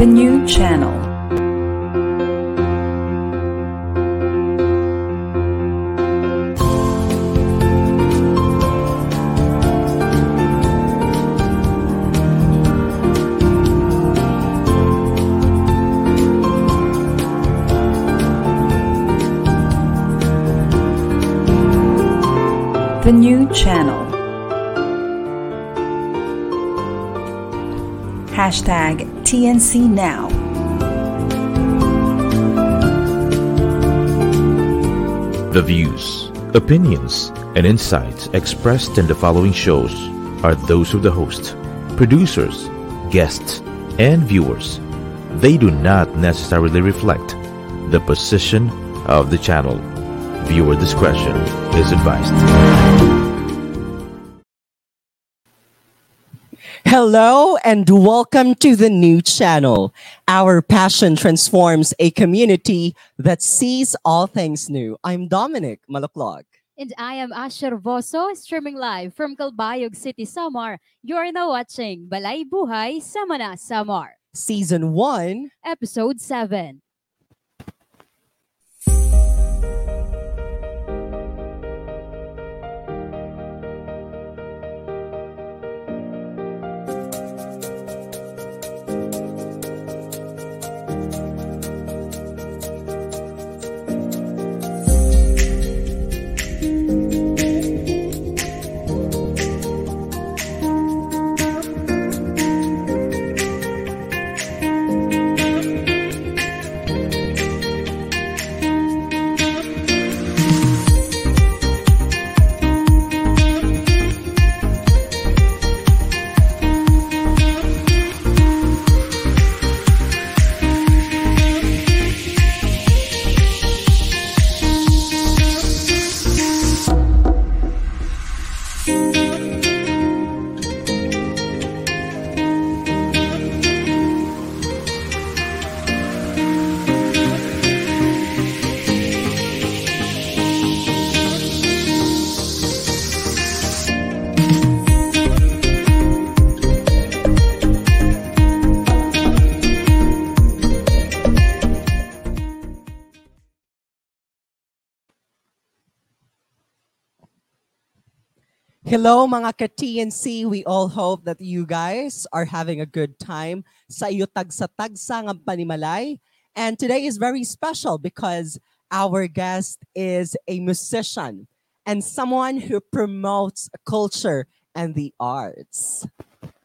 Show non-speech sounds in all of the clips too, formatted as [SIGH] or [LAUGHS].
The new channel. The new channel. Hashtag TNC Now. The views, opinions, and insights expressed in the following shows are those of the host, producers, guests, and viewers. They do not necessarily reflect the position of the channel. Viewer discretion is advised. Hello and welcome to the new channel. Our passion transforms a community that sees all things new. I'm Dominic Maluklog. And I am Asher Voso, streaming live from Calbayog City, Samar. You are now watching Balay Buhay Samana Samar, Season 1. Episode 7. Hello mga ka-TNC. We all hope that you guys are having a good time sa iyo tagsa-tagsa ng panimalay. And today is very special because our guest is a musician and someone who promotes culture and the arts.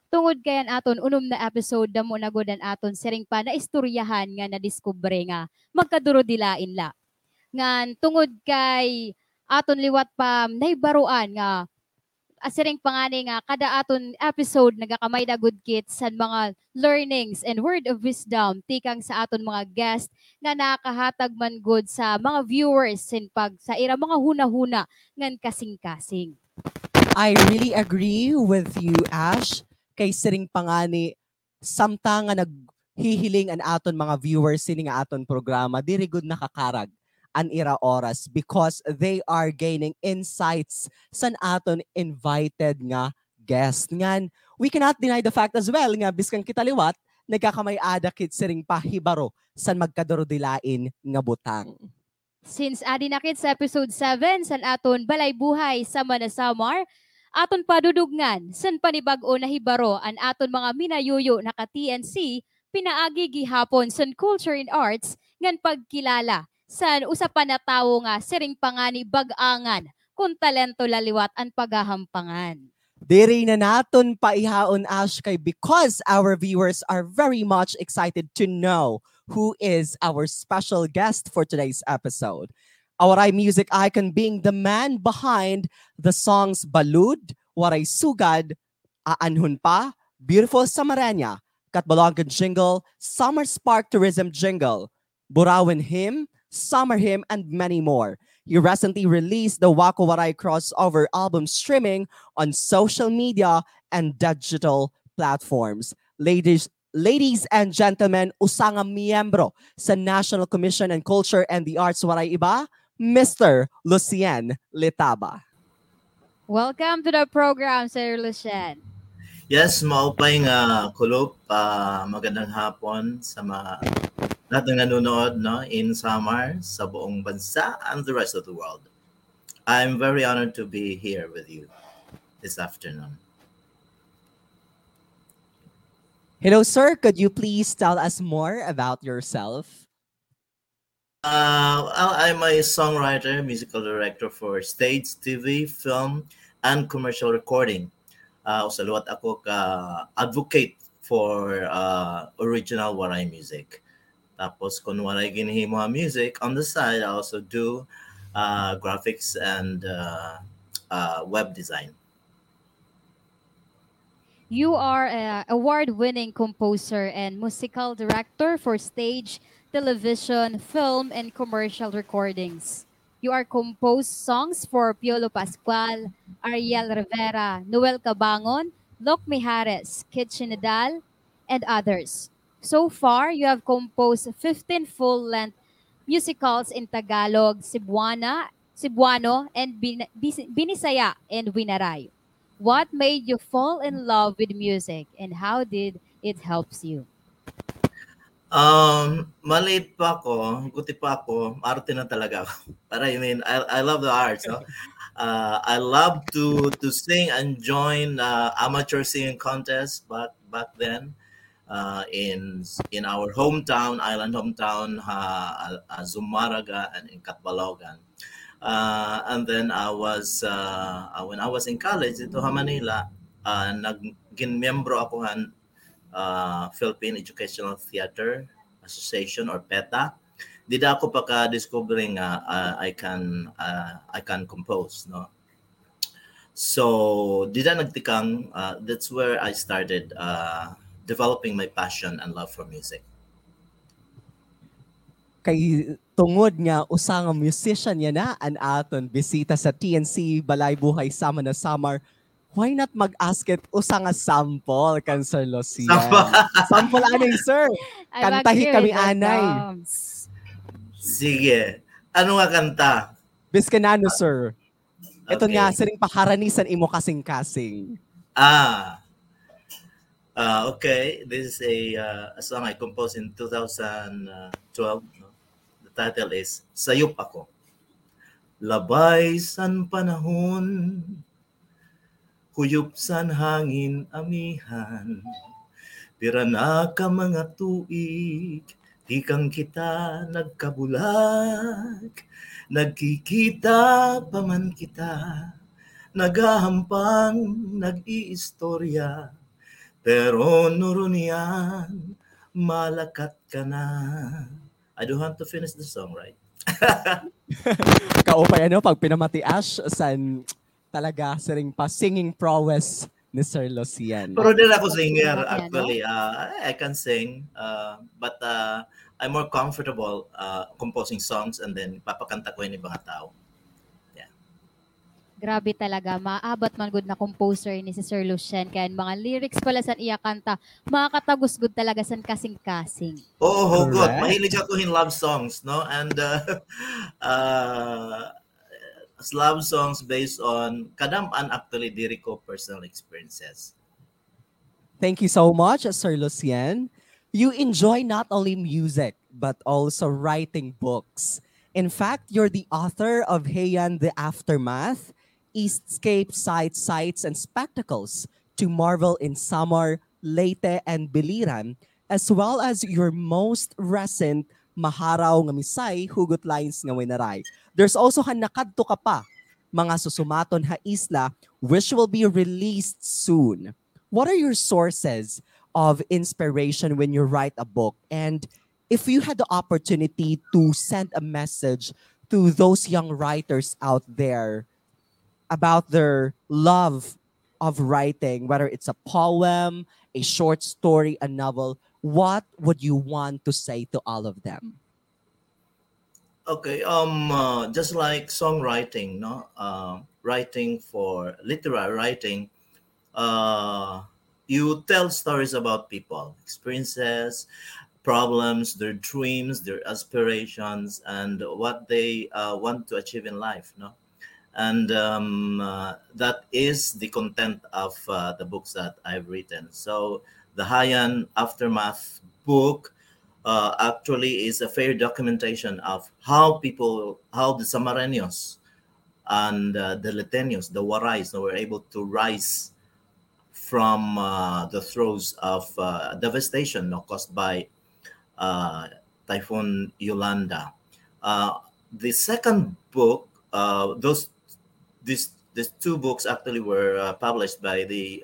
Tungod kayan aton unom na episode damo na godan aton siring pa na istoryahan nga na diskubre nga magkaduro dilain la. Ngan tungod kay aton liwat pa naibaruan nga asiring pangani nga kada aton episode nagakamay na good kit sa mga learnings and word of wisdom tikang sa aton mga guest nga nakahatag man good sa mga viewers sin pag sa ira mga huna-huna ngan kasing-kasing. I really agree with you, Ash. Kay siring pangani, samta nga naghihiling an aton mga viewers sini nga aton programa, diri good nakakarag an ira oras because they are gaining insights san aton invited nga guest. Ngan, we cannot deny the fact as well nga biskan kita liwat, nagkakamay ada kit siring pahibaro san magkadorodilain nga butang. Since adi na kit sa episode 7 san aton Balay Buhay sa Manasamar, aton padudugngan san panibag-o na hibaro an aton mga minayuyo na ka-TNC pinaagi gihapon san culture and arts ngan pagkilala san usapan na tawo nga siring pangani bag-angan kung talento laliwat an pagahampangan. Diri na naton paihaon Ash kay because our viewers are very much excited to know who is our special guest for today's episode. Our music icon being the man behind the songs Balud, Waray Sugad, Aanhun Pa, Beautiful Samaranya, Katbalogan Jingle, Summer Spark Tourism Jingle, Burawin Hymn, Samar Hymn, and many more. He recently released the Wako Waray crossover album streaming on social media and digital platforms. Ladies, ladies and gentlemen, usanga miembro sa National Commission on Culture and the Arts Waray Iba, Mr. Lucien Letaba. Welcome to the program, Sir Lucien. Yes, maupay nga kulop. Uh, magandang hapon sa mga lahat ng nanonood no, in Samar, sa buong bansa, and the rest of the world. I'm very honored to be here with you this afternoon. Hello, sir. Could you please tell us more about yourself? Uh, I'm a songwriter, musical director for stage, TV, film, and commercial recording. Uh, usaluwat ako ka advocate for uh, original waray music. Tapos kung waray ginhimo music on the side, I also do uh, graphics and uh, uh, web design. You are an award-winning composer and musical director for stage, television, film, and commercial recordings. You are composed songs for Piolo Pascual, Ariel Rivera, Noel Cabangon, Lok Mijares, Kid Chinedal, and others. So far, you have composed 15 full-length musicals in Tagalog, Cebuana, Cebuano, and Bin- Binisaya and Winaray. What made you fall in love with music and how did it helps you? Um, maliit pa ako, guti pa ako, arte na talaga ako. [LAUGHS] Para I mean, I, I love the arts. No? [LAUGHS] Uh, I love to to sing and join uh, amateur singing contests back back then uh, in in our hometown, island hometown, uh, Zumarraga and in Catbalogan. Uh, and then I was, uh, uh, when I was in college dito sa Manila, uh, naging miyembro ako ng uh, Philippine Educational Theater Association or PETA. Dida ako pagka-discovering uh, uh, I can uh, I can compose, no. So, dida nagtikang uh, that's where I started uh, developing my passion and love for music. Kay tungod nga usa nga musician niya na an aton bisita sa TNC Balay Buhay sama na Samar. Why not mag-ask it? Usa nga sample kan Sir Lucian sample, [LAUGHS] sample anay sir. Kantahi kami anay. sige. Ano nga kanta? Biskanano sir. Ito okay. nga siring paharanisan imo kasing-kasing. Ah Uh, okay, this is a, uh, a song I composed in 2012 title is Sayop Ako. Labay san panahon, huyop san hangin amihan, pirana ka mga tuig, hikang kita nagkabulag, nagkikita pa man kita, nagahampang nag-iistorya, pero nurunian, malakat ka na. I do have to finish the song, right? [LAUGHS] Kaupay ano, pag pinamati Ash, san talaga siring pa singing prowess ni Sir Lucian. Pero din ako singer, actually. Uh, I can sing, uh, but uh, I'm more comfortable uh, composing songs and then papakanta ko yung ibang tao. Grabe talaga, maabot man good na composer ni si Sir Lucien kaya mga lyrics pala sa iya kanta, makakatagos good talaga san kasing-kasing. Oo, oh, good. Mahilig ako in love songs, no? And uh, [LAUGHS] uh, love songs based on kadampan actually diri ko personal experiences. Thank you so much, Sir Lucien. You enjoy not only music, but also writing books. In fact, you're the author of Heian the Aftermath, Eastscape Sight Sights and Spectacles to marvel in Samar, Leyte, and Biliran, as well as your most recent Maharaw nga Misay, Hugot Lines nga Winaray. There's also han nakadto ka pa, mga susumaton ha isla, which will be released soon. What are your sources of inspiration when you write a book? And if you had the opportunity to send a message to those young writers out there, about their love of writing, whether it's a poem, a short story, a novel, what would you want to say to all of them? Okay, um, uh, just like songwriting, no, uh, writing for literary writing, uh, you tell stories about people, experiences, problems, their dreams, their aspirations, and what they uh, want to achieve in life, no and um, uh, that is the content of uh, the books that I've written. So the Haiyan Aftermath book uh, actually is a fair documentation of how people, how the Samareños and uh, the Leyteños, the Warais, were able to rise from uh, the throes of uh, devastation caused by Typhoon Yolanda. The second book, those these these two books actually were uh, published by the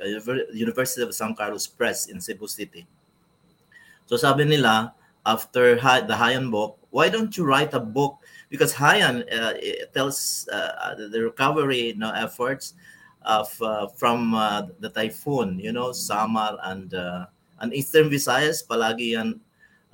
University of San Carlos Press in Cebu City. So sabi nila, after the Haiyan book, why don't you write a book? Because Haiyan tells the recovery you know, efforts of uh, from uh, the typhoon, you know, Samar and uh, and Eastern Visayas palagi yan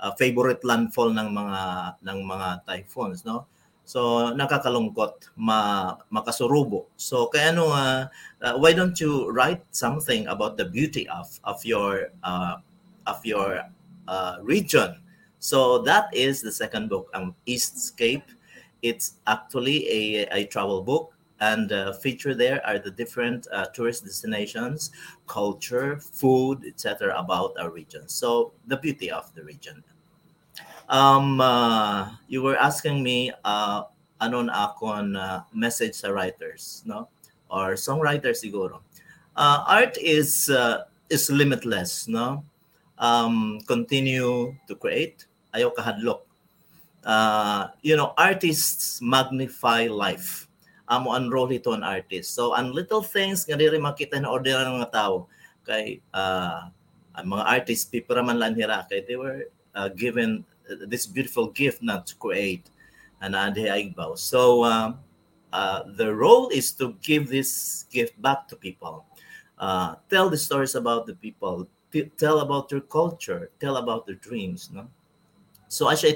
uh, favorite landfall ng mga ng mga typhoons, no? So nakakalungkot ma makasurubo. So kaya ano uh, uh, why don't you write something about the beauty of of your uh, of your uh, region? So that is the second book, um, Eastscape. It's actually a, a travel book and uh, featured there are the different uh, tourist destinations, culture, food, etc. about our region. So the beauty of the region. Um, uh, you were asking me uh, anon akon uh, message sa writers, no? Or songwriters siguro. Uh, art is uh, is limitless, no? Um, continue to create. Ayaw kahadlok. Uh, you know, artists magnify life amo unroll ito an artist. So ang little things nga diri makita na ordinary mga tao kay uh, ang mga artists pipira man lang hira kay they were uh, given this beautiful gift not to create an aigbaw. So uh, uh, the role is to give this gift back to people. Uh, tell the stories about the people, tell about their culture, tell about their dreams, no? So asya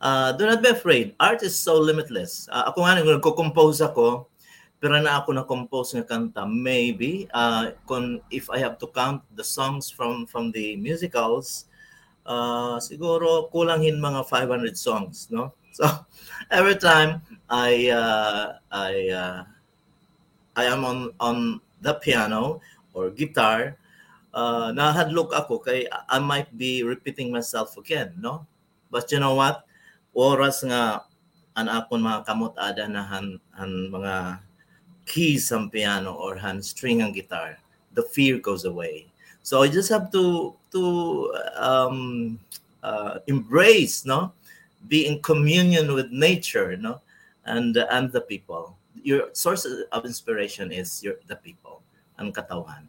uh, do not be afraid. Art is so limitless. Uh, ako nga, nagko-compose ako, pero na ako na-compose ng kanta. Maybe, uh, kung, if I have to count the songs from from the musicals, uh, siguro kulangin mga 500 songs, no? So, [LAUGHS] every time I uh, I uh, I am on on the piano or guitar, uh, nahadlok ako kay I might be repeating myself again, no? But you know what? oras nga an akon mga kamot ada na han, han mga keys ang piano or han string ang guitar the fear goes away so i just have to to um uh, embrace no? Be in communion with nature no? And and the people. Your source of inspiration is your the people ang katawan.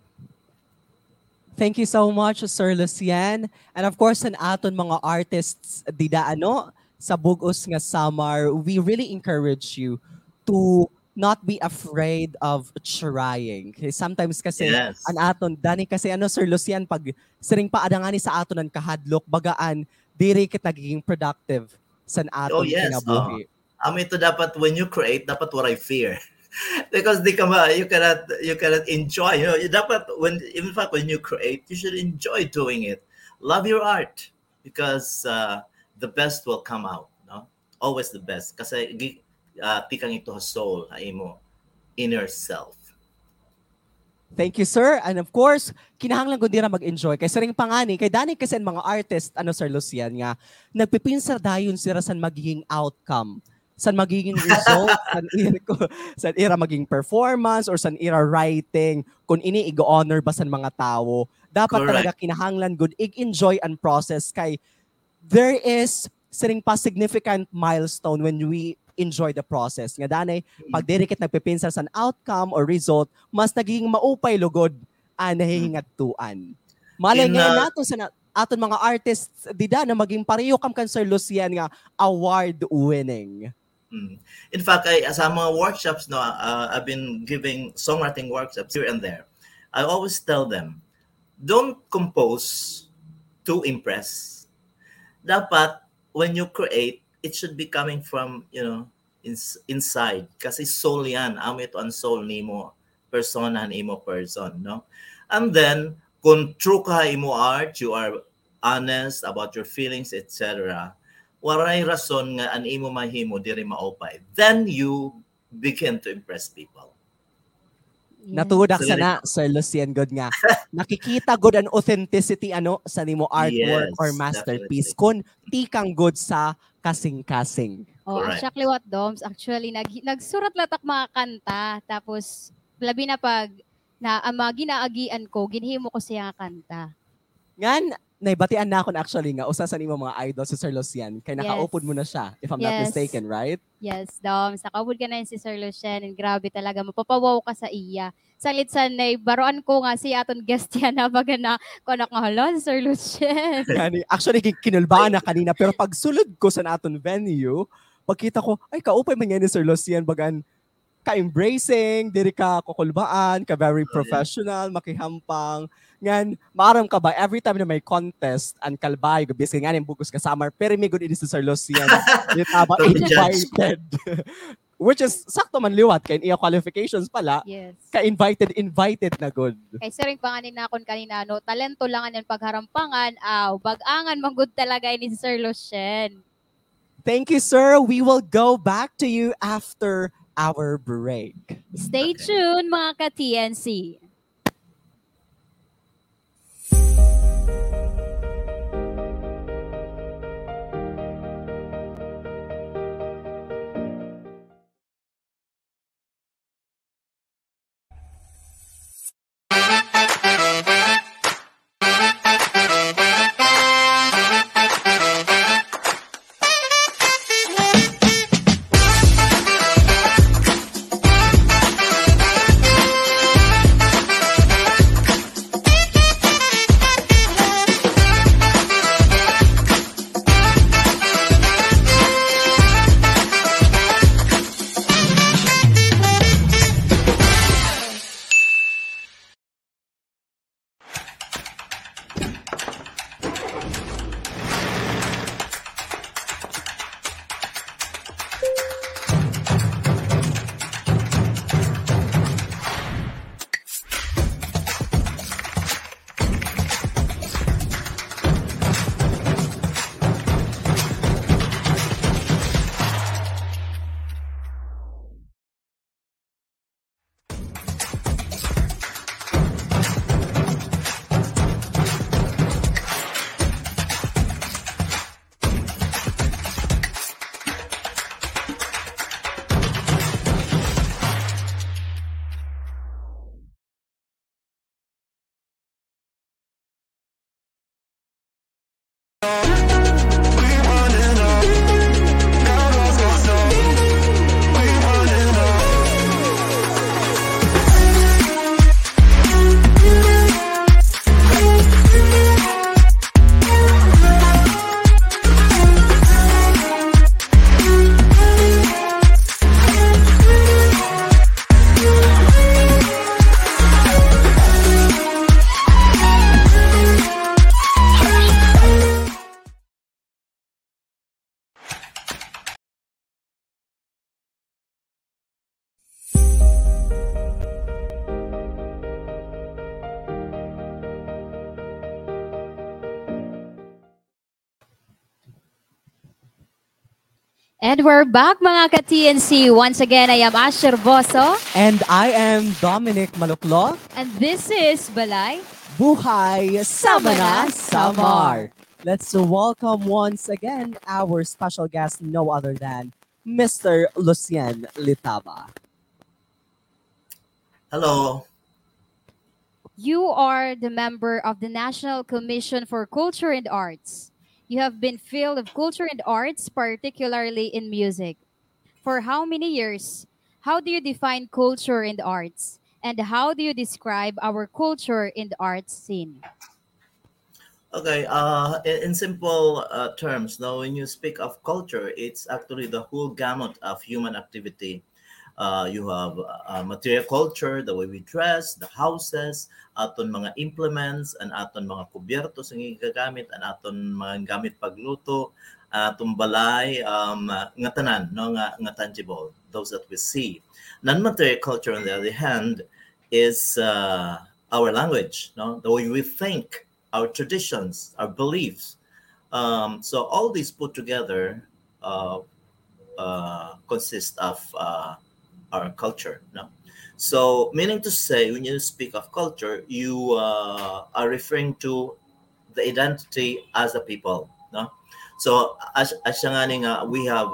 Thank you so much, Sir Lucien. And of course, an aton mga artists, dida ano, sa Bugos nga Samar, we really encourage you to not be afraid of trying. Okay? Sometimes kasi yes. an aton dani kasi ano Sir Lucien pag siring pa adangani sa aton ang kahadlok bagaan diri kit nagiging productive sa aton oh, yes. kinabuhi. Oh. Um, ito dapat when you create dapat what I fear. [LAUGHS] because di ka ma, you cannot you cannot enjoy you know you dapat when in fact when you create you should enjoy doing it love your art because uh, the best will come out, no? Always the best. Kasi uh, tikang ito soul, ay mo, inner self. Thank you, sir. And of course, kinahanglan ko dira mag-enjoy. Kay ring pangani, kay dani kasi mga artist, ano Sir Lucian nga, nagpipinsa dayon sila sa magiging outcome san magiging result, [LAUGHS] san ira, san ira maging performance or san ira writing, kung ini i-honor ba san mga tao. Dapat Correct. talaga kinahanglan good i-enjoy and process kay there is siring pa significant milestone when we enjoy the process. Nga danay, mm. pag dirikit nagpipinsa sa outcome or result, mas nagiging maupay lugod ang nahihingattuan. Malay ngayon uh, nato sa na, aton mga artists dida na maging pareho kam kan Sir Lucien nga award winning. Mm. In fact, I, sa mga workshops, no, uh, I've been giving songwriting workshops here and there. I always tell them, don't compose to impress dapat when you create, it should be coming from, you know, ins- inside. Kasi soul yan. Amo ito ang soul ni. Persona ni mo person, no? And then, kung true ka imo art, you are honest about your feelings, etc. Waray rason nga an imo mahimo diri maopay. Then you begin to impress people. Yes. Natudak So, sana Sir Lucien good nga. [LAUGHS] Nakikita good an authenticity ano sa nimo artwork Yes, or masterpiece kun ti kang good sa kasing-kasing. Oh, Correct. actually what Doms, actually nag nagsurat latak mga kanta tapos labi na pag na ang mga ginaagian ko ginhimo ko siya kanta. Ngan naibatian na ako na actually nga usa sa nimo mga idol si Sir Lucian kay Yes. naka-open mo na siya if I'm not Yes. mistaken, right? Yes, Doms, nakabud ka na yun si Sir Lucien and grabe talaga mapapawaw ka sa iya. Salit sa nay baroan ko nga si aton guest yan [LAUGHS] na baga na ko nakahala si Sir Lucien. [LAUGHS] Gani, actually kin- kinulbaan na kanina pero pag sulod ko sa naton venue, pagkita ko ay kaupay man yan ni Sir Lucian bagan ka-embracing, diri ka kukulbaan, ka very professional, makihampang. Ngan, maaram ka ba, every time na may contest, ang kalbay, biskin nga bugos ka summer, pero may good ini si Sir Lucian. [LAUGHS] The judge. invited. [LAUGHS] Which is, sakto man liwat, kay iya qualifications pala, yes. ka-invited, invited na good. Kay sir yung panganin na akon kanina no, talento lang ang pagharampangan, aw, bagangan magud talaga ni si Sir Lucien. Thank you, sir. We will go back to you after our break. Stay tuned mga ka-TNC. And we're back mga ka-TNC. Once again, I am Asher Boso. And I am Dominic Maluklo. And this is Balay. Buhay Samana Samar. Let's welcome once again our special guest, no other than Mr. Lucien Letaba. Hello. You are the member of the National Commission for Culture and Arts. You have been field of culture and arts, particularly in music. For how many years? How do you define culture and arts? And how do you describe our culture in the arts scene? Okay, uh, in, in simple uh, terms, now when you speak of culture, it's actually the whole gamut of human activity. Uh, you have uh, material culture, the way we dress, the houses, aton mga implements, and aton mga kubyertos ang gagamit, and aton mga gamit pagluto, aton balay, um, nga tanan, no, nga, nga tangible, those that we see. Non-material culture, on the other hand, is uh, our language, no, the way we think, our traditions, our beliefs. Um, so all these put together uh, uh, consist of uh, our culture. No? So, meaning to say, when you speak of culture, you uh, are referring to the identity as a people. No? So, as, as we have,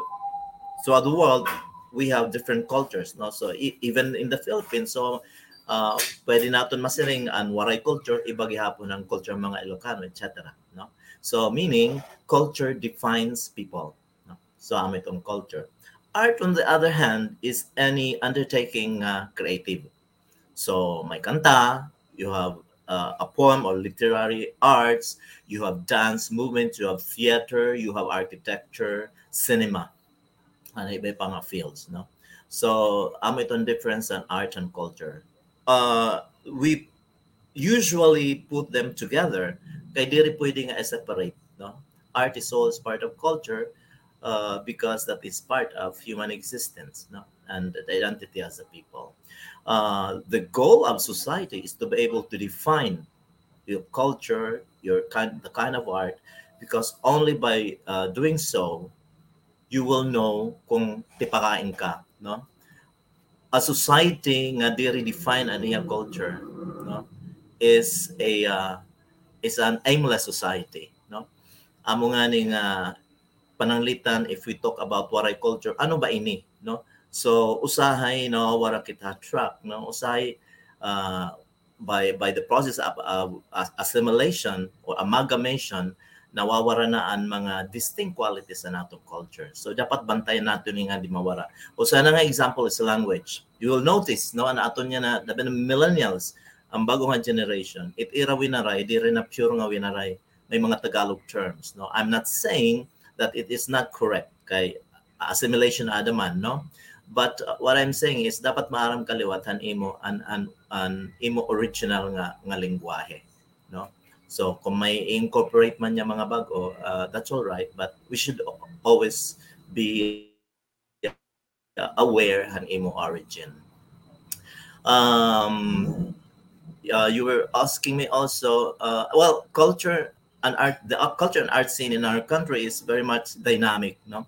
throughout the world, we have different cultures. No? So, e- even in the Philippines, so, uh, pwede natin masiring ang waray culture, iba gihapon ang culture mga Ilocano, etc. No? So, meaning, culture defines people. No? So, amo itong culture. Art, on the other hand, is any undertaking uh, creative. So, my kanta, you have uh, a poem or literary arts, you have dance movement, you have theater, you have architecture, cinema, and iba pa nga fields, no? So, amo itong difference an art and culture. Uh, we usually put them together kay diri pwede nga separate, no? Art is always part of culture, uh, because that is part of human existence no? and the identity as a people. Uh, the goal of society is to be able to define your culture, your kind, the kind of art, because only by uh, doing so, you will know kung tipakain ka, no? A society nga di redefine ang iyang culture, no? Is a uh, is an aimless society, no? Amo nga uh, pananglitan if we talk about waray culture ano ba ini no so usahay no wara kita track no usahay uh, by by the process of uh, assimilation or amalgamation nawawara na ang mga distinct qualities sa natong culture. So dapat bantayan natin nga di mawara. O sana nga example is language. You will notice no ang aton niya na dapat millennials ang bago nga generation it ira winaray di rin na pure nga winaray may mga Tagalog terms no I'm not saying that it is not correct kay assimilation adaman no? But uh, what i'm saying is dapat maaram kaliwatan imo an an, an imo original nga nga lengguwahe no? So kung may incorporate man niya mga bago uh, that's all right but we should always be aware han imo origin. Um uh, you were asking me also uh, well culture and art the culture and art scene in our country is very much dynamic no?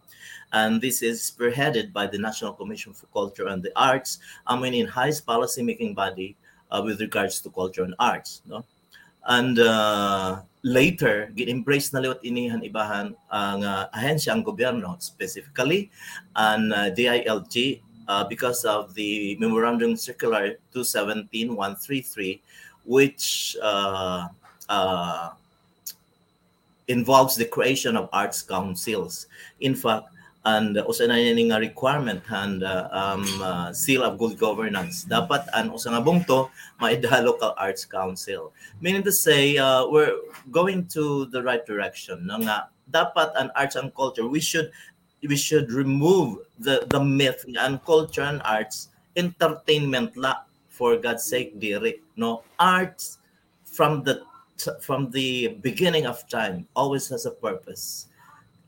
And this is spearheaded by the national commission for culture and the arts i mean in highest policy making body uh, with regards to culture and arts no? And uh, later get embraced na liwat inihan ibahan ang uh, ahensya ang gobyerno specifically and uh, DILG uh, because of the memorandum circular 217-133 which uh, uh, involves the creation of arts councils. In fact, and usa na ni nga requirement and uh, um, uh, seal of good governance. Dapat an usa nga bungto maida local arts council. Meaning to say uh, we're going to the right direction. No nga dapat an arts and culture we should we should remove the the myth and culture and arts entertainment la for God's sake diri no arts from the from the beginning of time always has a purpose.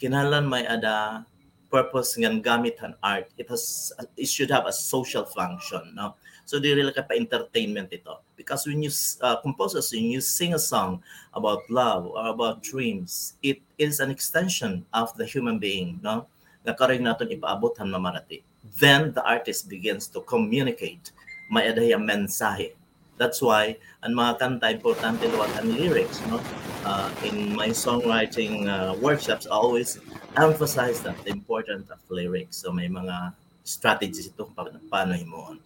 Kinahanglan may ada purpose ngan gamit han art. It has it should have a social function, no? So di really ka pa entertainment ito. Because when you uh, compose a song, you sing a song about love or about dreams, it is an extension of the human being, no? Nga karing naton ipaabot han mamarati. Then the artist begins to communicate may adahay ang mensahe that's why ang mga kanta importante luwag ang lyrics no? Uh, in my songwriting uh, workshops I always emphasize that the importance of lyrics. So may mga strategies ito pa, paano himuon.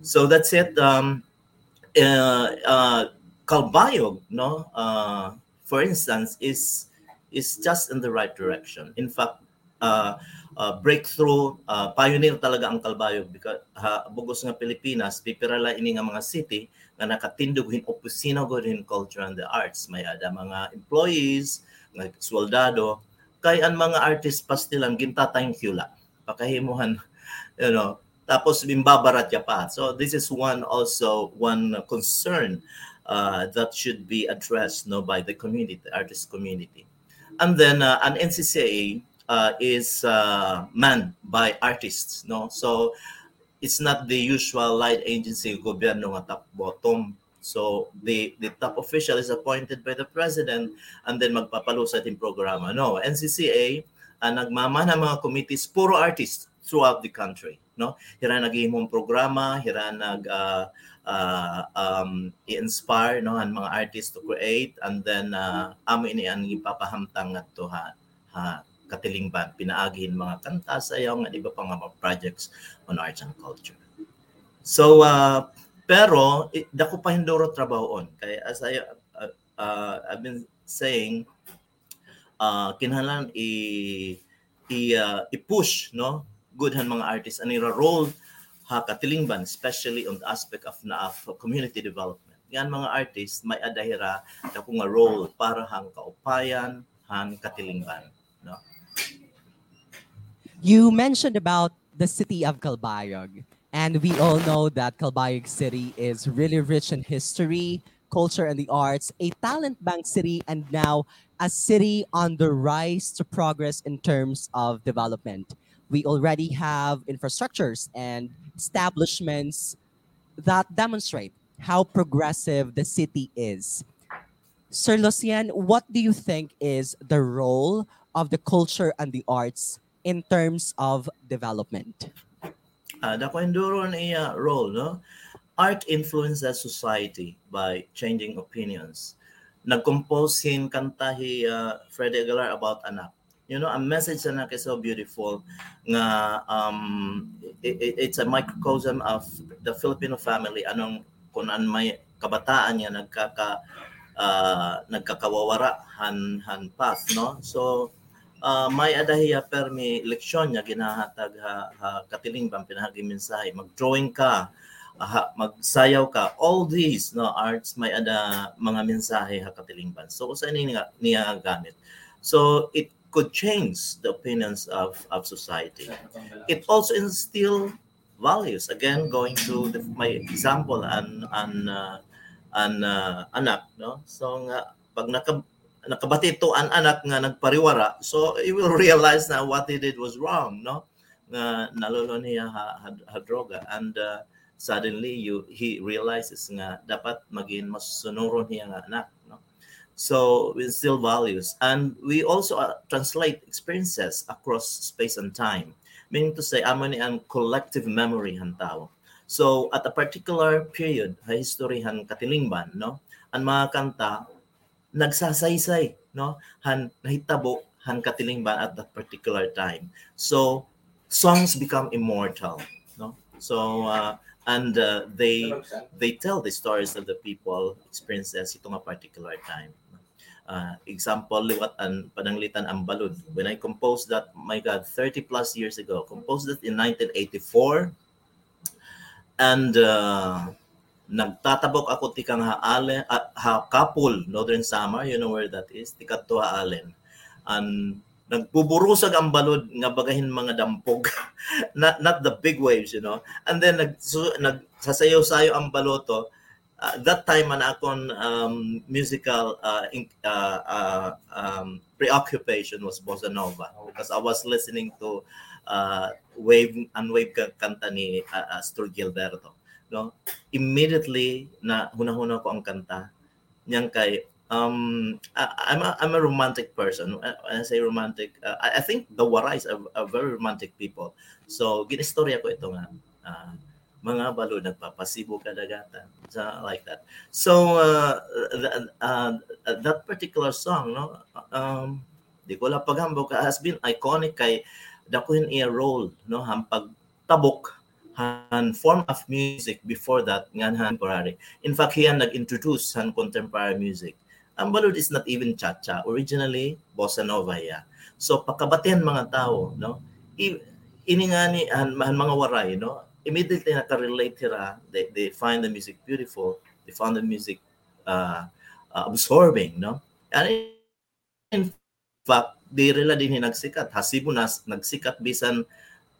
So that's it. Um uh, uh, Calbayog no? Uh, for instance is is just in the right direction. In fact uh, uh, breakthrough uh, pioneer talaga ang Kalbayog because ha, bugos nga Pilipinas pipirala ini nga mga city nga nakatindog hin opisina hin culture and the arts. May ada mga employees nga soldado kay ang mga artist pa stilang ginta thank you la pakahimuhan [LAUGHS] you know. Tapos bimbabarat ya pa. So this is one also one concern uh, that should be addressed no by the community artist community. And then uh, an NCCA uh, is uh, manned by artists no? So it's not the usual light agency gobyerno nga top bottom so the the top official is appointed by the president and then magpapalo sa ating programa no? NCCA ang nagmamana mga committees puro artists throughout the country no? Hira naghimong programa hira nag uh, uh, um, i-inspire no? Ang mga artists to create and then uh, amo ini ang ipapahamtang ngadto ha, ha katilingban pinaaghin mga kanta sayaw nga iba pa nga mga projects on arts and culture. So uh, pero dako pa hindoro trabahoon kay as I uh, uh, I've been saying uh, kinahanglan i i uh, i-push no good han mga artists ani role ha katilingban especially on the aspect of na of community development. Yan mga artists may adahira dako nga role para hang kaupayan han katilingban no You mentioned about the city of Calbayog, and we all know that Calbayog City is really rich in history, culture, and the arts, a talent bank city, and now a city on the rise to progress in terms of development. We already have infrastructures and establishments that demonstrate how progressive the city is. Sir Lucien, what do you think is the role of the culture and the arts in terms of development? uh, dako enduro niya role no? Art influences society by changing opinions. Nag-compose kantahi uh, Freddie Aguilar about anak. You know a message na is so beautiful nga um it, it- it's a microcosm of the Filipino family. Anong kung an may kabataan niya nagkaka uh, nagkakawawara han han path no? So uh, may adahiya permi leksyon niya ginahatag ha, ha katilingban pinahagi mensahe. Mag-drawing ka aha, magsayaw ka. All these no arts may ada mga mensahe ha katilingban. So usa ni niya, niya gamit. So it could change the opinions of of society. It also instill values. Again going to the, my example an an uh, an uh, anak no? So nga pag naka nakabati to an anak nga nagpariwara. So you will realize na what he did was wrong no? Nga nalolo niya ha, ha, ha droga. And uh, suddenly you he realizes nga dapat maging mas sunuron niya nga anak no? So we instill values. And we also uh, translate experiences across space and time. Meaning to say amo ni ang collective memory han tao. So at a particular period history han katilingban no? Ang mga kanta nagsasaysay no? Han nahitabo han katilingban at that particular time. So songs become immortal no? So uh, and uh, they they tell the stories of the people experiences itong particular time. Uh, example liwat an pananglitan ang balud. When i composed that my god 30 plus years ago composed it in 1984 and uh, nagtatabok ako tikang haalen uh, ha kapul northern samar you know where that is tikat to haalen and nagbuburusag ang balod nga bagahin mga dampog. [LAUGHS] Not not the big waves you know. And then nag so, nagsasayaw-sayo ang baloto. Uh, that time man akong um, musical uh, in, uh, uh, um, preoccupation was bossa nova. Because I was listening to uh, wave and wave ka- kanta ni uh, Astor Gilberto no? Immediately na hunahuna ko ang kanta niyang kay um I, I'm a I'm a romantic person. When I say romantic uh, I, I think the Warais are, are very romantic people. So ginistorya ko ito nga. Uh, mga balo nagpapasibo kadagatan so, like that. So uh, th- uh, that particular song no um di ko lang paghambog ka has been iconic kay dakuhin iya role no hampag tabok han form of music before that ngan han contemporary in fact hiyan nag-introduce han contemporary music. Ang balud is not even cha-cha. Originally bossa nova ya so pakabatihan mga tao no? I, ini nga ni han, han mga waray no? Immediately nakarelate they, they find the music beautiful. They found the music uh, uh, absorbing no? And in fact di rila din nagsikat. Hasibo nas nagsikat bisan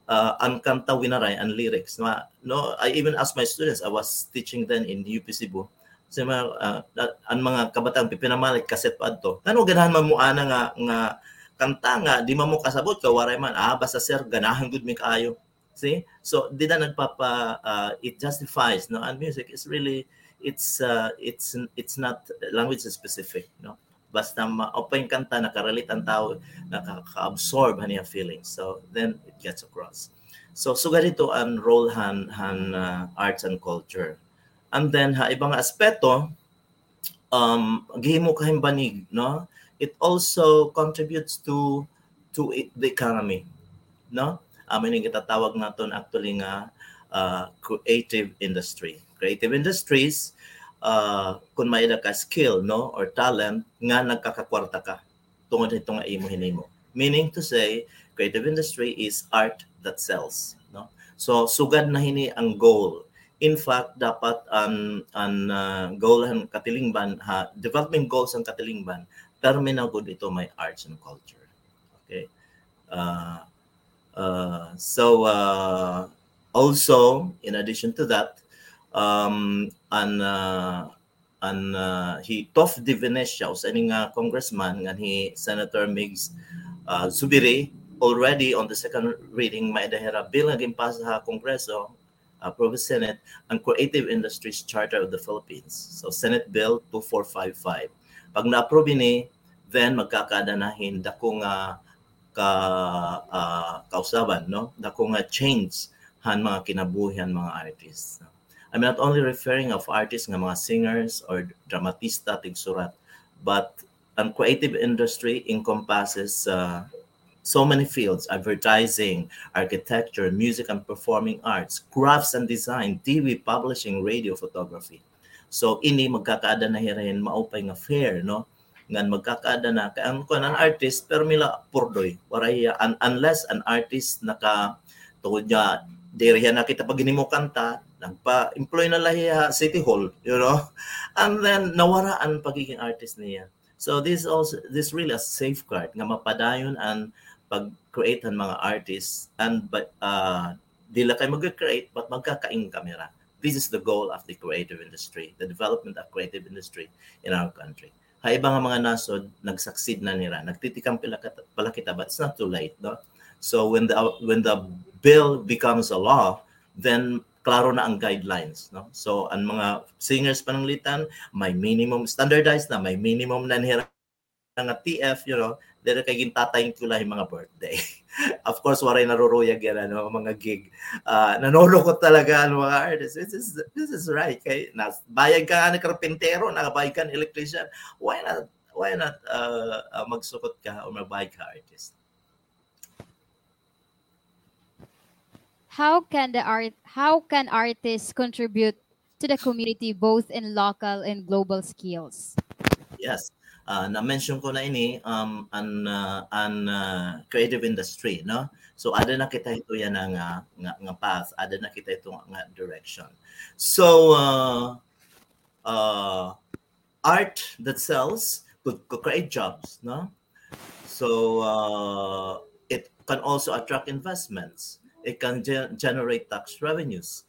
uh, ang kanta winaray ang lyrics. No, I even asked my students I was teaching then in UP Cebu. Sa mga uh, ang mga kabataan pipinamalit kaset pa adto ano ganahan man mo ana nga nga kanta nga di man mo kasabot ka waray man. Ah basta sir ganahan gud mi kaayo. See? So di na nagpapa uh, it justifies no? And music is really it's uh, it's it's not language specific no basta ma-open kanta nakarelate ang tao nakaka-absorb niya feelings. So then it gets across. So sugad ito ang role han han uh, arts and culture. And then ha ibang aspeto um gihimo kahim banig no? It also contributes to to it, the economy no? Amin yung itatawag naton actually nga uh, creative industry. Creative industries uh, kung may ka skill no or talent nga nagkakakwarta ka tungod itong imo hinimo meaning to say creative industry is art that sells no? So sugad na hini ang goal. In fact dapat ang ang uh, goal ng katilingban ha development goals ng katilingban terminal good ito may arts and culture. Okay? Uh, uh, so uh, also in addition to that um an uh, an uh, he tof di Venecia sa ining uh, congressman nga he senator Migs uh, Zubiri already on the second reading maidahera bill nga gimpasa sa kongreso approved Senate ang Creative Industries Charter of the Philippines. So Senate Bill 2455. Pag na-approve ni, then magkakadanahin dako nga ka uh, kausaban no dako nga change han mga kinabuhian mga artists. I'm not only referring of artists nga mga singers or dramatista tigsurat but ang creative industry encompasses uh, so many fields advertising, architecture, music and performing arts, crafts and design, TV, publishing, radio, photography. So ini magkakaada na hirin maupay nga fair no ngan magkakaada na kay ang kuan an artist pero mila purdoy waray un, unless an artist naka tungod niya diriya na kita pag mo kanta nagpa-employ na lahiya city hall you know and then nawaraan pagiging artist niya so this also this really a safeguard nga mapadayon ang pag-create ng mga artists and but uh, dila kay mag-create but magkakaing kamera. This is the goal of the creative industry, the development of creative industry in our country. Ha iba nga mga nasod nag-succeed na nila, nagtitikang pala kita but it's not too late, no? So when the when the bill becomes a law, then klaro na ang guidelines, no? So ang mga singers pananglitan, may minimum standardized na, may minimum na nila nga TF, you know, dere kay gintatay ko lang mga birthday. [LAUGHS] of course, waray naruruyag yan, ano, mga gig. Uh, nanolo ko talaga ang mga artists. This is, this is right. Kay, nas, bayag ka ni karpintero, nakabayag ka ni electrician. Why not, why not uh, magsukot ka o magbayag ka artist? How can the art how can artists contribute to the community both in local and global skills? Yes. Uh, na-mention ko na ini um an uh, an uh, creative industry no? So ada na kita ito yan nga, nga, nga path. Ada na kita ito nga direction. So uh, uh, art that sells could, could create jobs no? So uh, it can also attract investments it can ge- generate tax revenues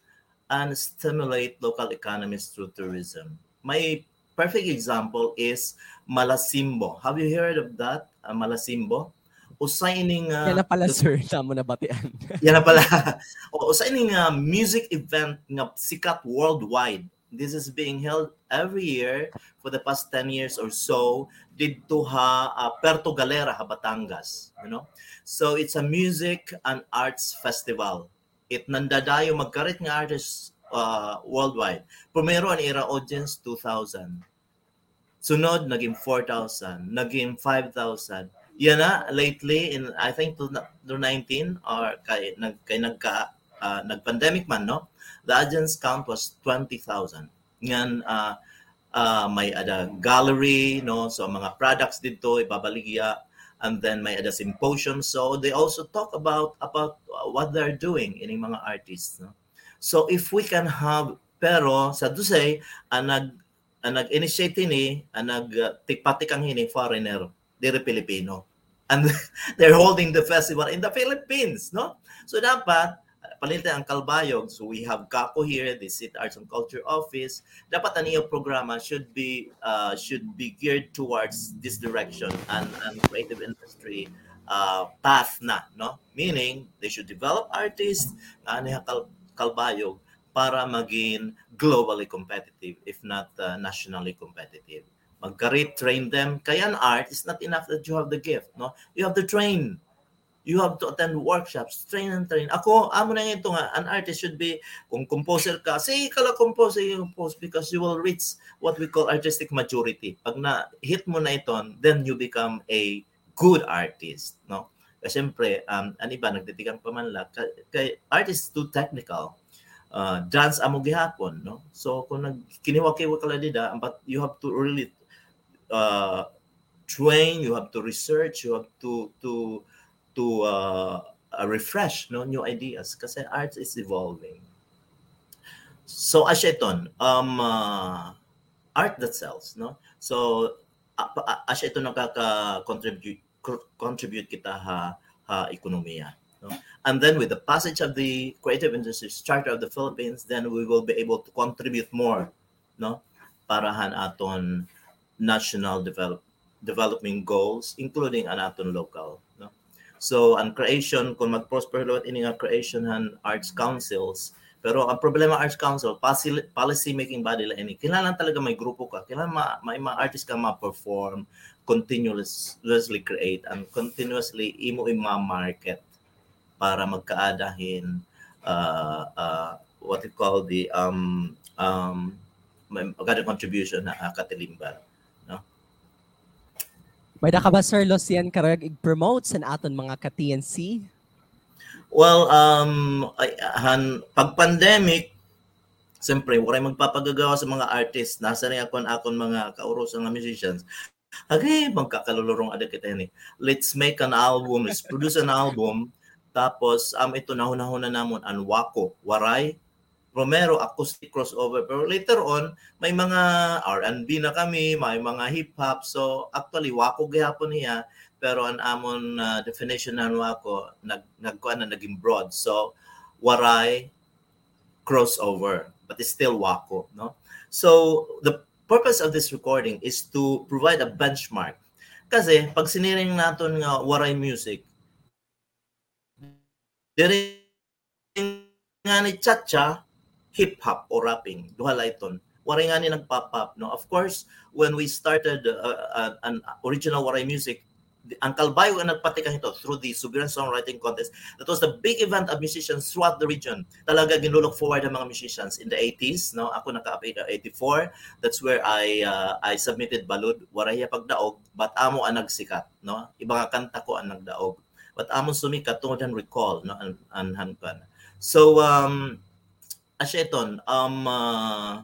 and stimulate local economies through tourism My perfect example is Malasimbo. Have you heard of that? Uh, Malasimbo? Usay ning uh, Yan na pala sir, [LAUGHS] tamo na batian. yan na pala. [LAUGHS] o usay ning uh, music event nga sikat worldwide. This is being held every year for the past 10 years or so dito ha uh, Puerto Galera, ha Batangas, you know. So it's a music and arts festival. It nandadayo magkarit nga artists uh, worldwide. Primero ang era audience 2,000. Sunod naging 4,000, naging 5,000. Yan na lately in I think 2019 or kay nag kay nagka uh, nag-pandemic man no. The audience count was 20,000. Ngan uh, uh, may ada gallery no? So mga products dito ibabaligya and then may ada symposium. So they also talk about about what they're doing in mga artists no? So if we can have pero sa dusay ang nag ang nag-initiate ni ang nag tikpatikang hini foreigner dire Filipino and [LAUGHS] they're holding the festival in the Philippines no? So dapat palitan ang Calbayog so we have Kako here the City Arts and Culture Office dapat ang iyong programa should be uh, should be geared towards this direction and and creative industry uh, path na no meaning they should develop artists nga Calbayog para maging globally competitive, if not uh, nationally competitive. Magka train them. Kaya art is not enough that you have the gift. No, You have to train. You have to attend workshops, train and train. Ako, amo na ito nga, an artist should be, kung composer ka, say ka lang compose, say because you will reach what we call artistic maturity. Pag na-hit mo na ito, then you become a good artist, no? Kasi siyempre, um, ang iba, nagtitigang pamanla, kay, kay artist too technical. Uh, dance amo gihapon, no? So, kung nag kiniwa-kiwa ka dida, but you have to really uh, train, you have to research, you have to to to uh, uh, refresh no new ideas kasi art is evolving. So asheton, um uh, art that sells, no? So uh, asya ito nakaka-contribute contribute kita ha ha ekonomiya. No? And then with the passage of the Creative Industries Charter of the Philippines, then we will be able to contribute more, no? Para han aton national develop development goals, including an aton local. So, ang creation, kung mag-prosper lot ini nga creation han arts councils, pero ang problema arts council, policy, making body la ini, kailangan talaga may grupo ka, kailangan ma, may mga artist ka ma-perform, continuously create, and continuously imo i-market para magkaadahin uh, uh, what we call the um, um, magkada contribution na uh, katilimban. May da ka ba, Sir Lucian, karag i-promote sa aton mga ka-TNC? Well, um, ay, han, pag pandemic, siyempre, wala magpapagagawa sa mga artists. Nasa rin ako akon mga kauros ng musicians. Okay, magkakalulurong ada kita ni. Let's make an album, let's produce an album. Tapos, um, ito nahuna-huna namon ang Wako, Waray, Romero acoustic crossover. Pero later on, may mga R&B na kami, may mga hip-hop. So actually, wako gihapon niya. Pero ang amon uh, definition ng wako, nag, nagkuha na naging broad. So, waray, crossover. But it's still wako. No? So, the purpose of this recording is to provide a benchmark. Kasi, pag siniring natin nga waray music, diri nga ni Chacha, hip hop or rapping duha layton waray nga ni nagpop up no of course when we started uh, uh, an original waray music ang Kalbayo ang nagpatikang ito through the Subiran Songwriting Contest. That was the big event of musicians throughout the region. Talaga ginulok forward ang mga musicians in the 80s. No? Ako naka-update 84. That's where I uh, I submitted Balud. Waraya pagdaog, but amo ang nagsikat. No? Ibang kanta ko ang nagdaog. But amo sumikat tungod ang recall. No? An, an, an, So, um, asyeton um uh,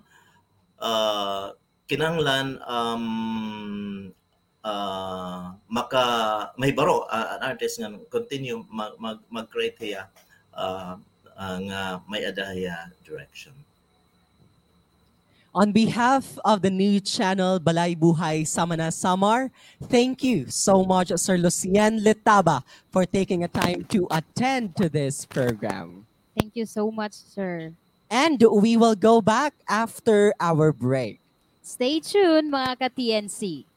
uh, kinanglan um uh, maka mahibaro uh, an artist nga continue mag mag, mag create hiya uh, uh, nga may adaya direction On behalf of the new channel Balay Buhay Samana Samar, thank you so much, Sir Lucien Letaba, for taking a time to attend to this program. Thank you so much, sir. And we will go back after our break. Stay tuned mga ka-TNC.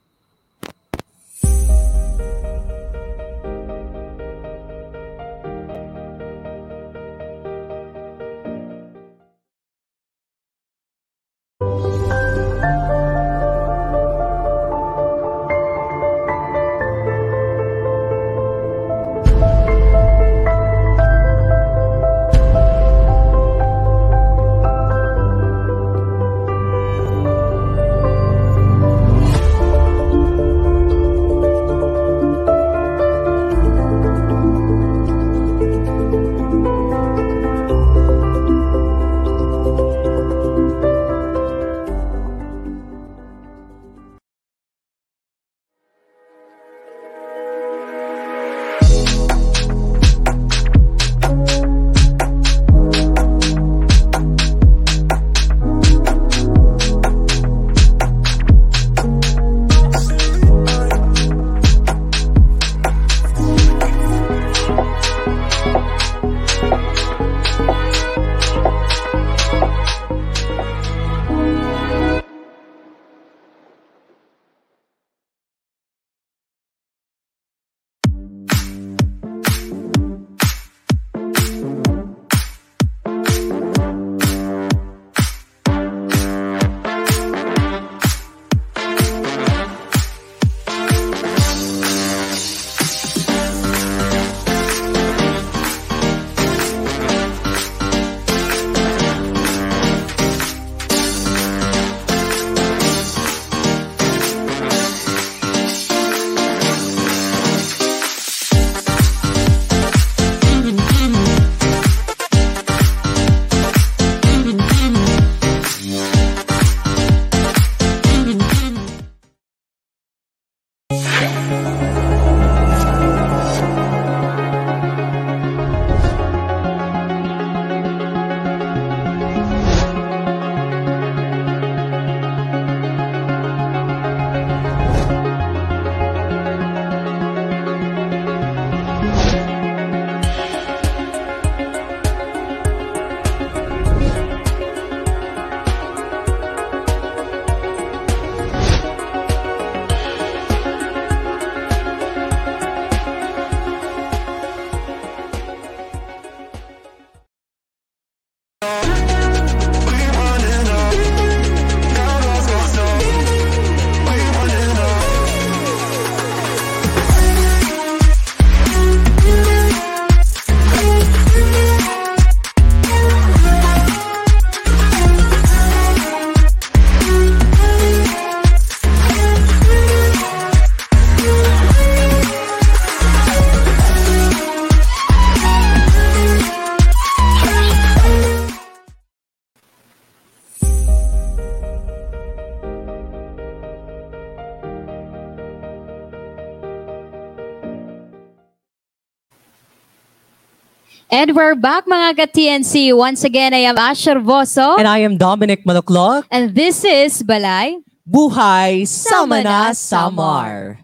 And we're back mga ka-TNC. Once again, I am Ash Herboso. And I am Dominic Maluklok. And this is Balay. Buhay Sama na Sama na Samar.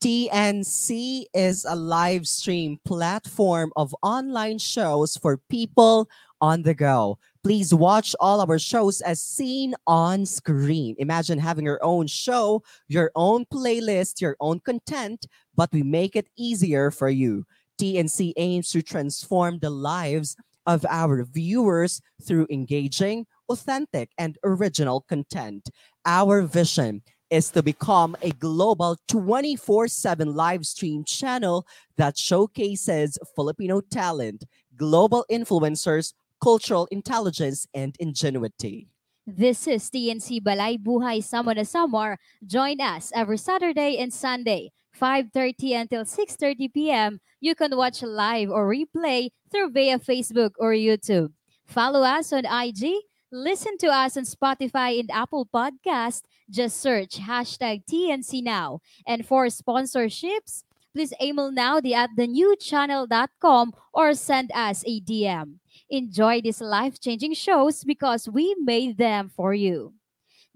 TNC is a live stream platform of online shows for people on the go. Please watch all our shows as seen on screen. Imagine having your own show, your own playlist, your own content, but we make it easier for you. TNC aims to transform the lives of our viewers through engaging, authentic, and original content. Our vision is to become a global 24 7 live stream channel that showcases Filipino talent, global influencers, cultural intelligence, and ingenuity. This is TNC Balay Buhay Samo na Samar. Join us every Saturday and Sunday, 5.30 until 6.30 p.m. You can watch live or replay through via Facebook or YouTube. Follow us on IG. Listen to us on Spotify and Apple Podcast. Just search hashtag TNC Now. And for sponsorships, please email now the at thenewchannel.com or send us a DM. Enjoy these life-changing shows because we made them for you.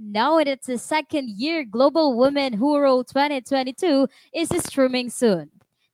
Now it's the second year Global Women Rule 2022 is streaming soon.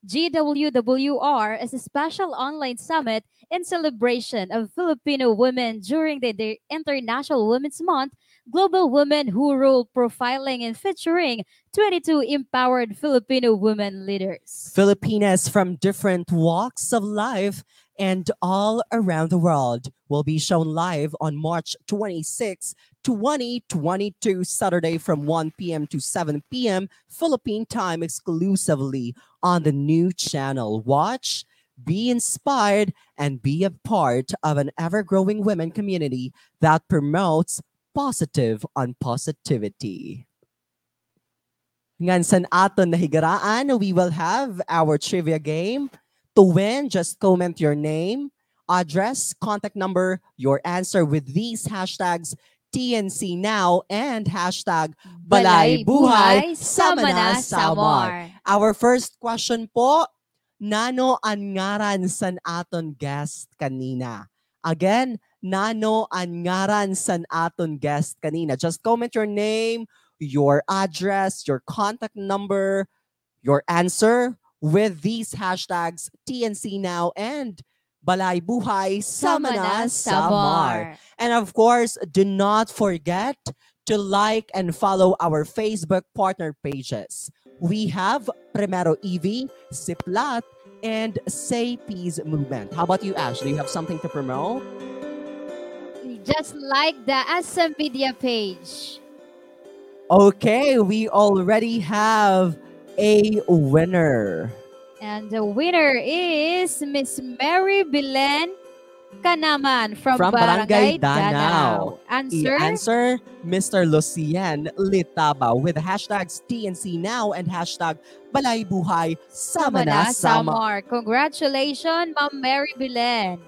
GWWR is a special online summit in celebration of Filipino women during the, the International Women's Month, Global Women Who Rule profiling and featuring 22 empowered Filipino women leaders. Filipinas from different walks of life and all around the world will be shown live on March 26, 2022, Saturday from 1 p.m. to 7 p.m. Philippine time exclusively on the new channel. Watch, be inspired, and be a part of an ever growing women community that promotes positive on positivity. Ngan sa aton nahigaraan, we will have our trivia game. To win, just comment your name, address, contact number, your answer with these hashtags TNC Now and hashtag Balay Buhay Sama na Samar. Our first question po, nano ang ngaran san aton guest kanina? Again, nano ang ngaran san aton guest kanina? Just comment your name, your address, your contact number, your answer with these hashtags TNC Now and Balay Buhay Samana Samar. And of course, do not forget to like and follow our Facebook partner pages. We have Primero EV, Siplat, and Say Peace Movement. How about you, Ash? Do you have something to promote? Just like the Media page. Okay, we already have a winner. And the winner is Miss Mary Belen Kanaman from, From Barangay Danao. Danao. Answer? I-answer Mr. Lucien Litaba with hashtags TNC Now and hashtag Balay Buhay Sama na Sama. Samar. Congratulations, Ma'am Mary Belen.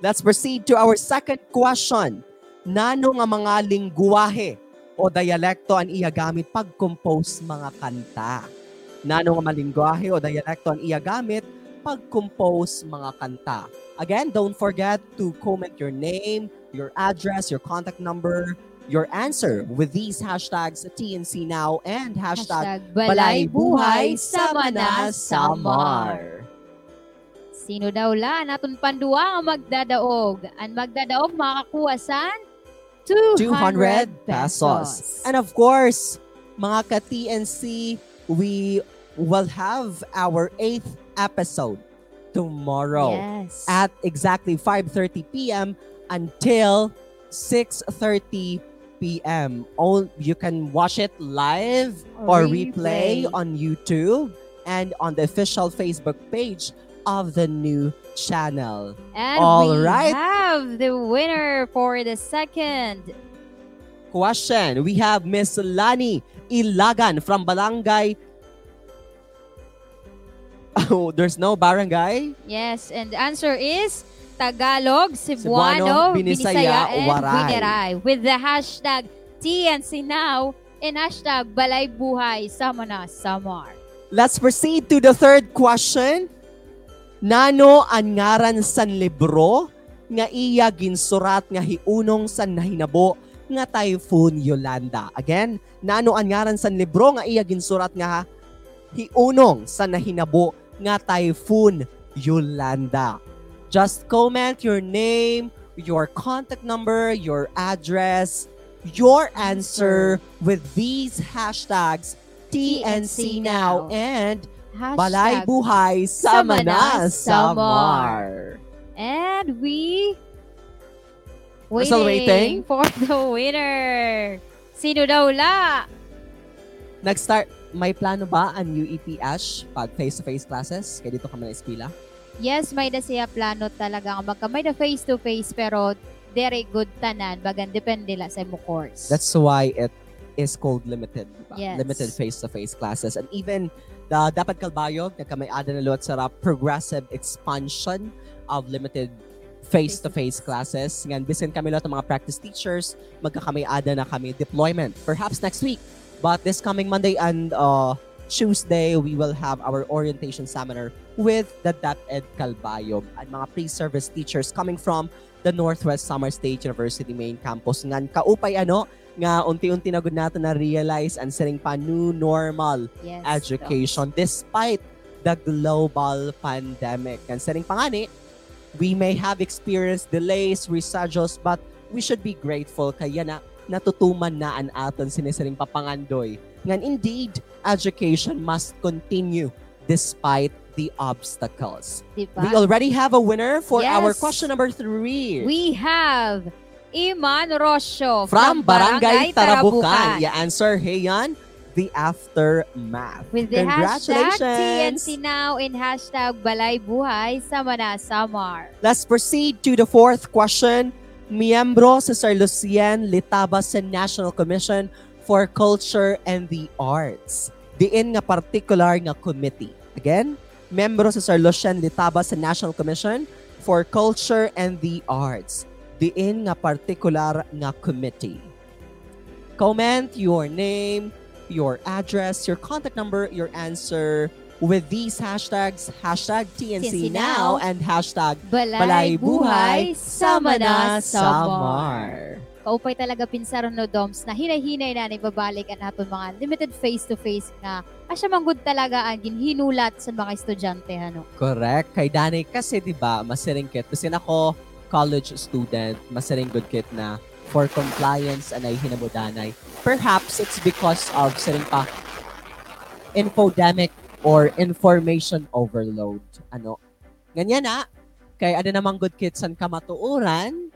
Let's proceed to our second question. Nano nga mga lingwahe o dialekto ang iya gamit pag-compose mga kanta? Nano nga mga lingwahe o dialekto ang iya gamit pag-compose mga kanta? Again, don't forget to comment your name, your address, your contact number, your answer with these hashtags TNC Now and hashtag, Balay Buhay Sama na Samar. Sino daw la naton pandua ang magdadaog? Ang magdadaog makakuha san 200, 200 pesos. And of course, mga ka-TNC, we will have our eighth episode tomorrow Yes. at exactly 5.30 p.m. until 6.30 p.m. All, you can watch it live or replay on YouTube and on the official Facebook page of the new channel. And All we right. have the winner for the second. Question. We have Miss Lani Ilagan from Barangay. [LAUGHS] Oh, there's no barangay? Yes, and the answer is Tagalog, Cebuano, Cebuano, Binisaya, Binisaya, and Waray. Wineray with the hashtag TNC Now and hashtag Balay Buhay Sama na Samar. Let's proceed to the third question. Nano ang ngaran san libro nga iya ginsurat nga hiunong san nahinabo nga Typhoon Yolanda. Again, nano ang ngaran san libro nga iya ginsurat nga hiunong san nahinabo nga Typhoon Yolanda. Just comment your name, your contact number, your address, your answer with these hashtags TNC Now and Balay Hashtag Buhay Sama na. Samar. And we We're still waiting? for the winner. Sino daw la? Nag-start, may plano ba ang UEP Ash pag face-to-face classes? Kaya dito ka man na eskwela? Yes, may da siya plano talaga nga magkamay na face to face pero very good tanan bagan depende la sa mo course. That's why it is called limited. diba? Yes. Limited face-to-face classes. And even the Dapat Kalbayog, nagkamay-ada na luwat sarap progressive expansion of limited face-to-face classes. Ngan, bisin kami lahat ng mga practice teachers, magkakamay-ada na kami deployment. Perhaps next week. But this coming Monday and uh, Tuesday, we will have our orientation seminar with the DepEd Kalbayog and mga pre-service teachers coming from the Northwest Summer State University main campus. Ngan, kaupay ano, nga unti-unti na gud nato na realize ang sining pa new normal yes, education despite the global pandemic. And setting pangani, we may have experienced delays, reschedules, but we should be grateful kaya na natutuman na ang aton sinisiring papangandoy. Ngan indeed, education must continue despite the obstacles. Diba? We already have a winner for our Yes. question number three. We have Iman Rosyo from Barangay, Tarabucan. Tarabucan. You answer, hey yan, the aftermath. With the hashtag Congratulations. TNC Now and hashtag Balay Buhay Sama na Samar. Let's proceed to the fourth question. Miyembro sa Sir Lucien Litabas sa National Commission for Culture and the Arts. Diin nga particular nga committee. Again, membro sa Sir Lucien Litabas sa National Commission for Culture and the Arts. Diin nga particular nga committee. Comment your name, your address, your contact number, your answer with these hashtags, hashtag TNC TNC Now Now and hashtag Balay, Balay Buhay, Sama na Samar. Kaupay talaga pinsaron no Doms na hinay-hinay na ibabalik ang aton mga limited face-to-face nga asya manggod talaga ang ginhinulat sa mga estudyante ano. Correct. Kay Danny, kasi di ba masiringkit. Kasi ako, college student, masiringgod kit na for compliance anay hinamudanay. Perhaps it's because of siring pa infodemic or information overload. Ano? Ganyan na. Kay ano namang good kids san kamatuuran,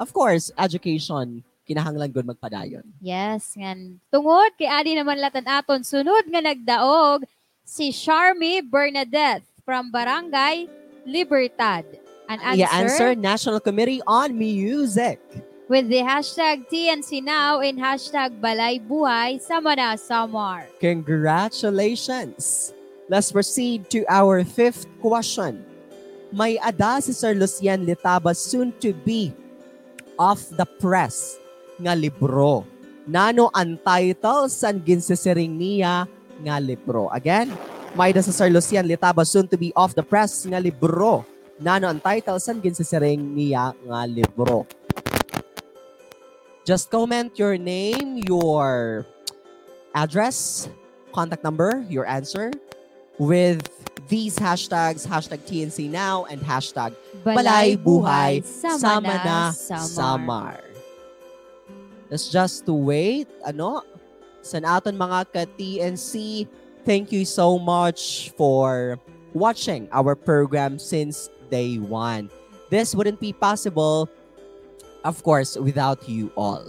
of course, education, kinahanglan good magpadayon. Yes, ngan tungod kay adi naman latan aton sunod nga nagdaog si Charmy Bernadette from Barangay Libertad. An answer, Yeah, answer National Committee on Music. With the hashtag TNC Now and hashtag Balay Buhay Sama na Samar. Congratulations! Let's proceed to our fifth question. May ada si Sir Lucian Litabas soon to be off the press nga libro. Nano ang title san ginsisiring niya nga libro. Again, may ada si Sir Lucian Litabas soon to be off the press nga libro. Nano ang title san ginsisiring niya nga libro. Just comment your name, your address, contact number, your answer with these hashtags, hashtag TNC Now and hashtag Balay Buhay Sama na Samar. Let's just to wait. Ano? Sa aton mga ka-TNC, thank you so much for watching our program since day one. This wouldn't be possible, of course, without you all.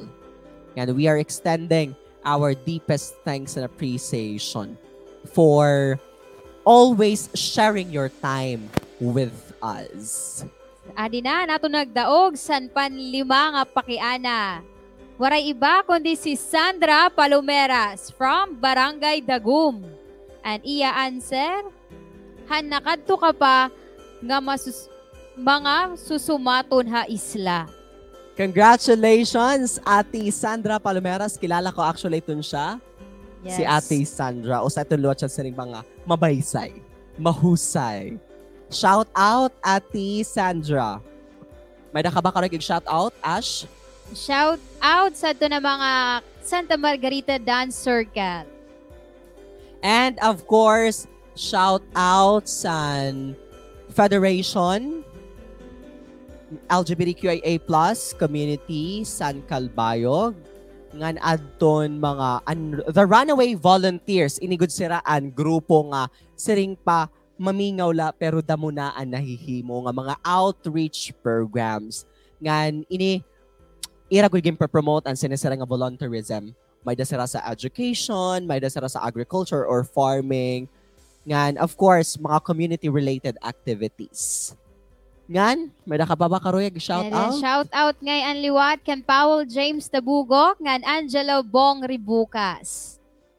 And we are extending our deepest thanks and appreciation for always sharing your time with us. Adi na, nato nagdaog san panlima nga pakiana. Waray iba kundi si Sandra Palomeras from Barangay Dagum. And iya answer, han nakadto ka pa nga masus mga susumaton ha isla. Congratulations, Ate Sandra Palomeras. Kilala ko actually itun siya. Yes. Si Ate Sandra. O sa itong luwat siya sa mga mabaysay, mahusay, Shout out, Ati Sandra. May naka ba karag shout out, Ash? Shout out sa ito na mga Santa Margarita Dance Circle. And of course, shout out sa Federation LGBTQIA community San Calbayog ngan adton mga an, the runaway volunteers. Inigod siraan grupo nga siring pa mamingaw la pero damo na ang nahihimo nga mga outreach programs. Ngan ini ira gud game promote ang sinisira nga volunteerism. May dasara sa education may dasara sa agriculture or farming. Ngan of course mga community related activities ngan may nakababa karoyag shout out shout out ngay ang liwat kan Powell James Tabugok ngan Angelo Bong Ribucas.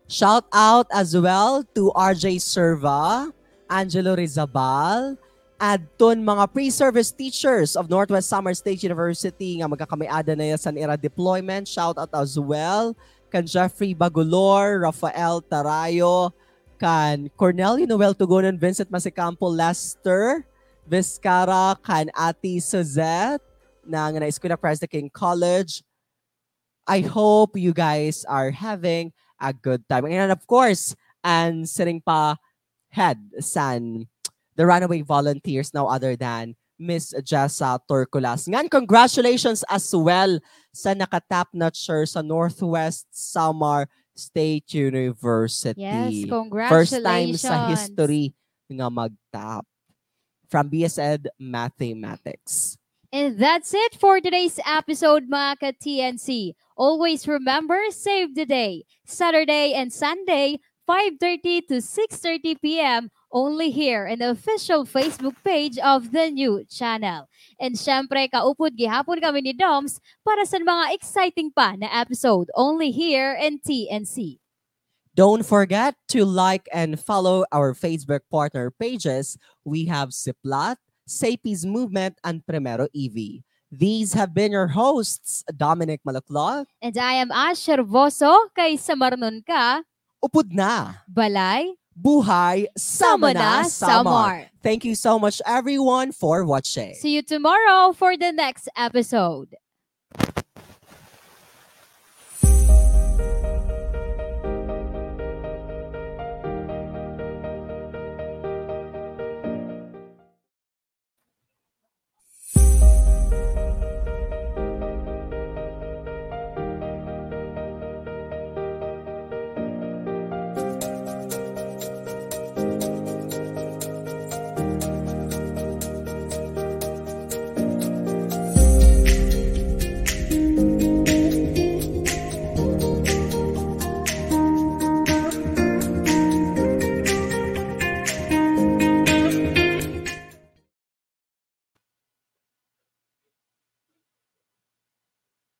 Shout out as well to RJ Serva, Angelo Rizabal, at ton mga pre-service teachers of Northwest Summer State University nga magkakamiada na yan sa era deployment. Shout out as well kan Jeffrey Bagulor, Rafael Tarayo, kan Cornelio Noel Tugonan, Vincent Masicampo, Lester, Vizcara, kan Ati Suzette, na nga na Escuela President King College. I hope you guys are having a good time. And of course, and sitting pa head san the runaway volunteers no other than Miss Jessa Torculas. Ngan, congratulations as well sa nakatap notcher sa Northwest Samar State University. Yes, congratulations. First time sa history nga mag-tap from BSED Mathematics. And that's it for today's episode, mga ka-TNC. Always remember, save the day. Saturday and Sunday, 5.30 to 6.30 p.m. only here in the official Facebook page of the new channel. And syempre, kaupod gihapon kami ni Doms para sa mga exciting pa na episode only here in TNC. Don't forget to like and follow our Facebook partner pages. We have Siplat, Sapis Movement, and Primero EV. These have been your hosts, Dominic Malaclot. And I am Ash Herboso, kay Samarnon ka, Upod na, Balay, buhay, sama na. Samar. Thank you so much everyone for watching. See you tomorrow for the next episode.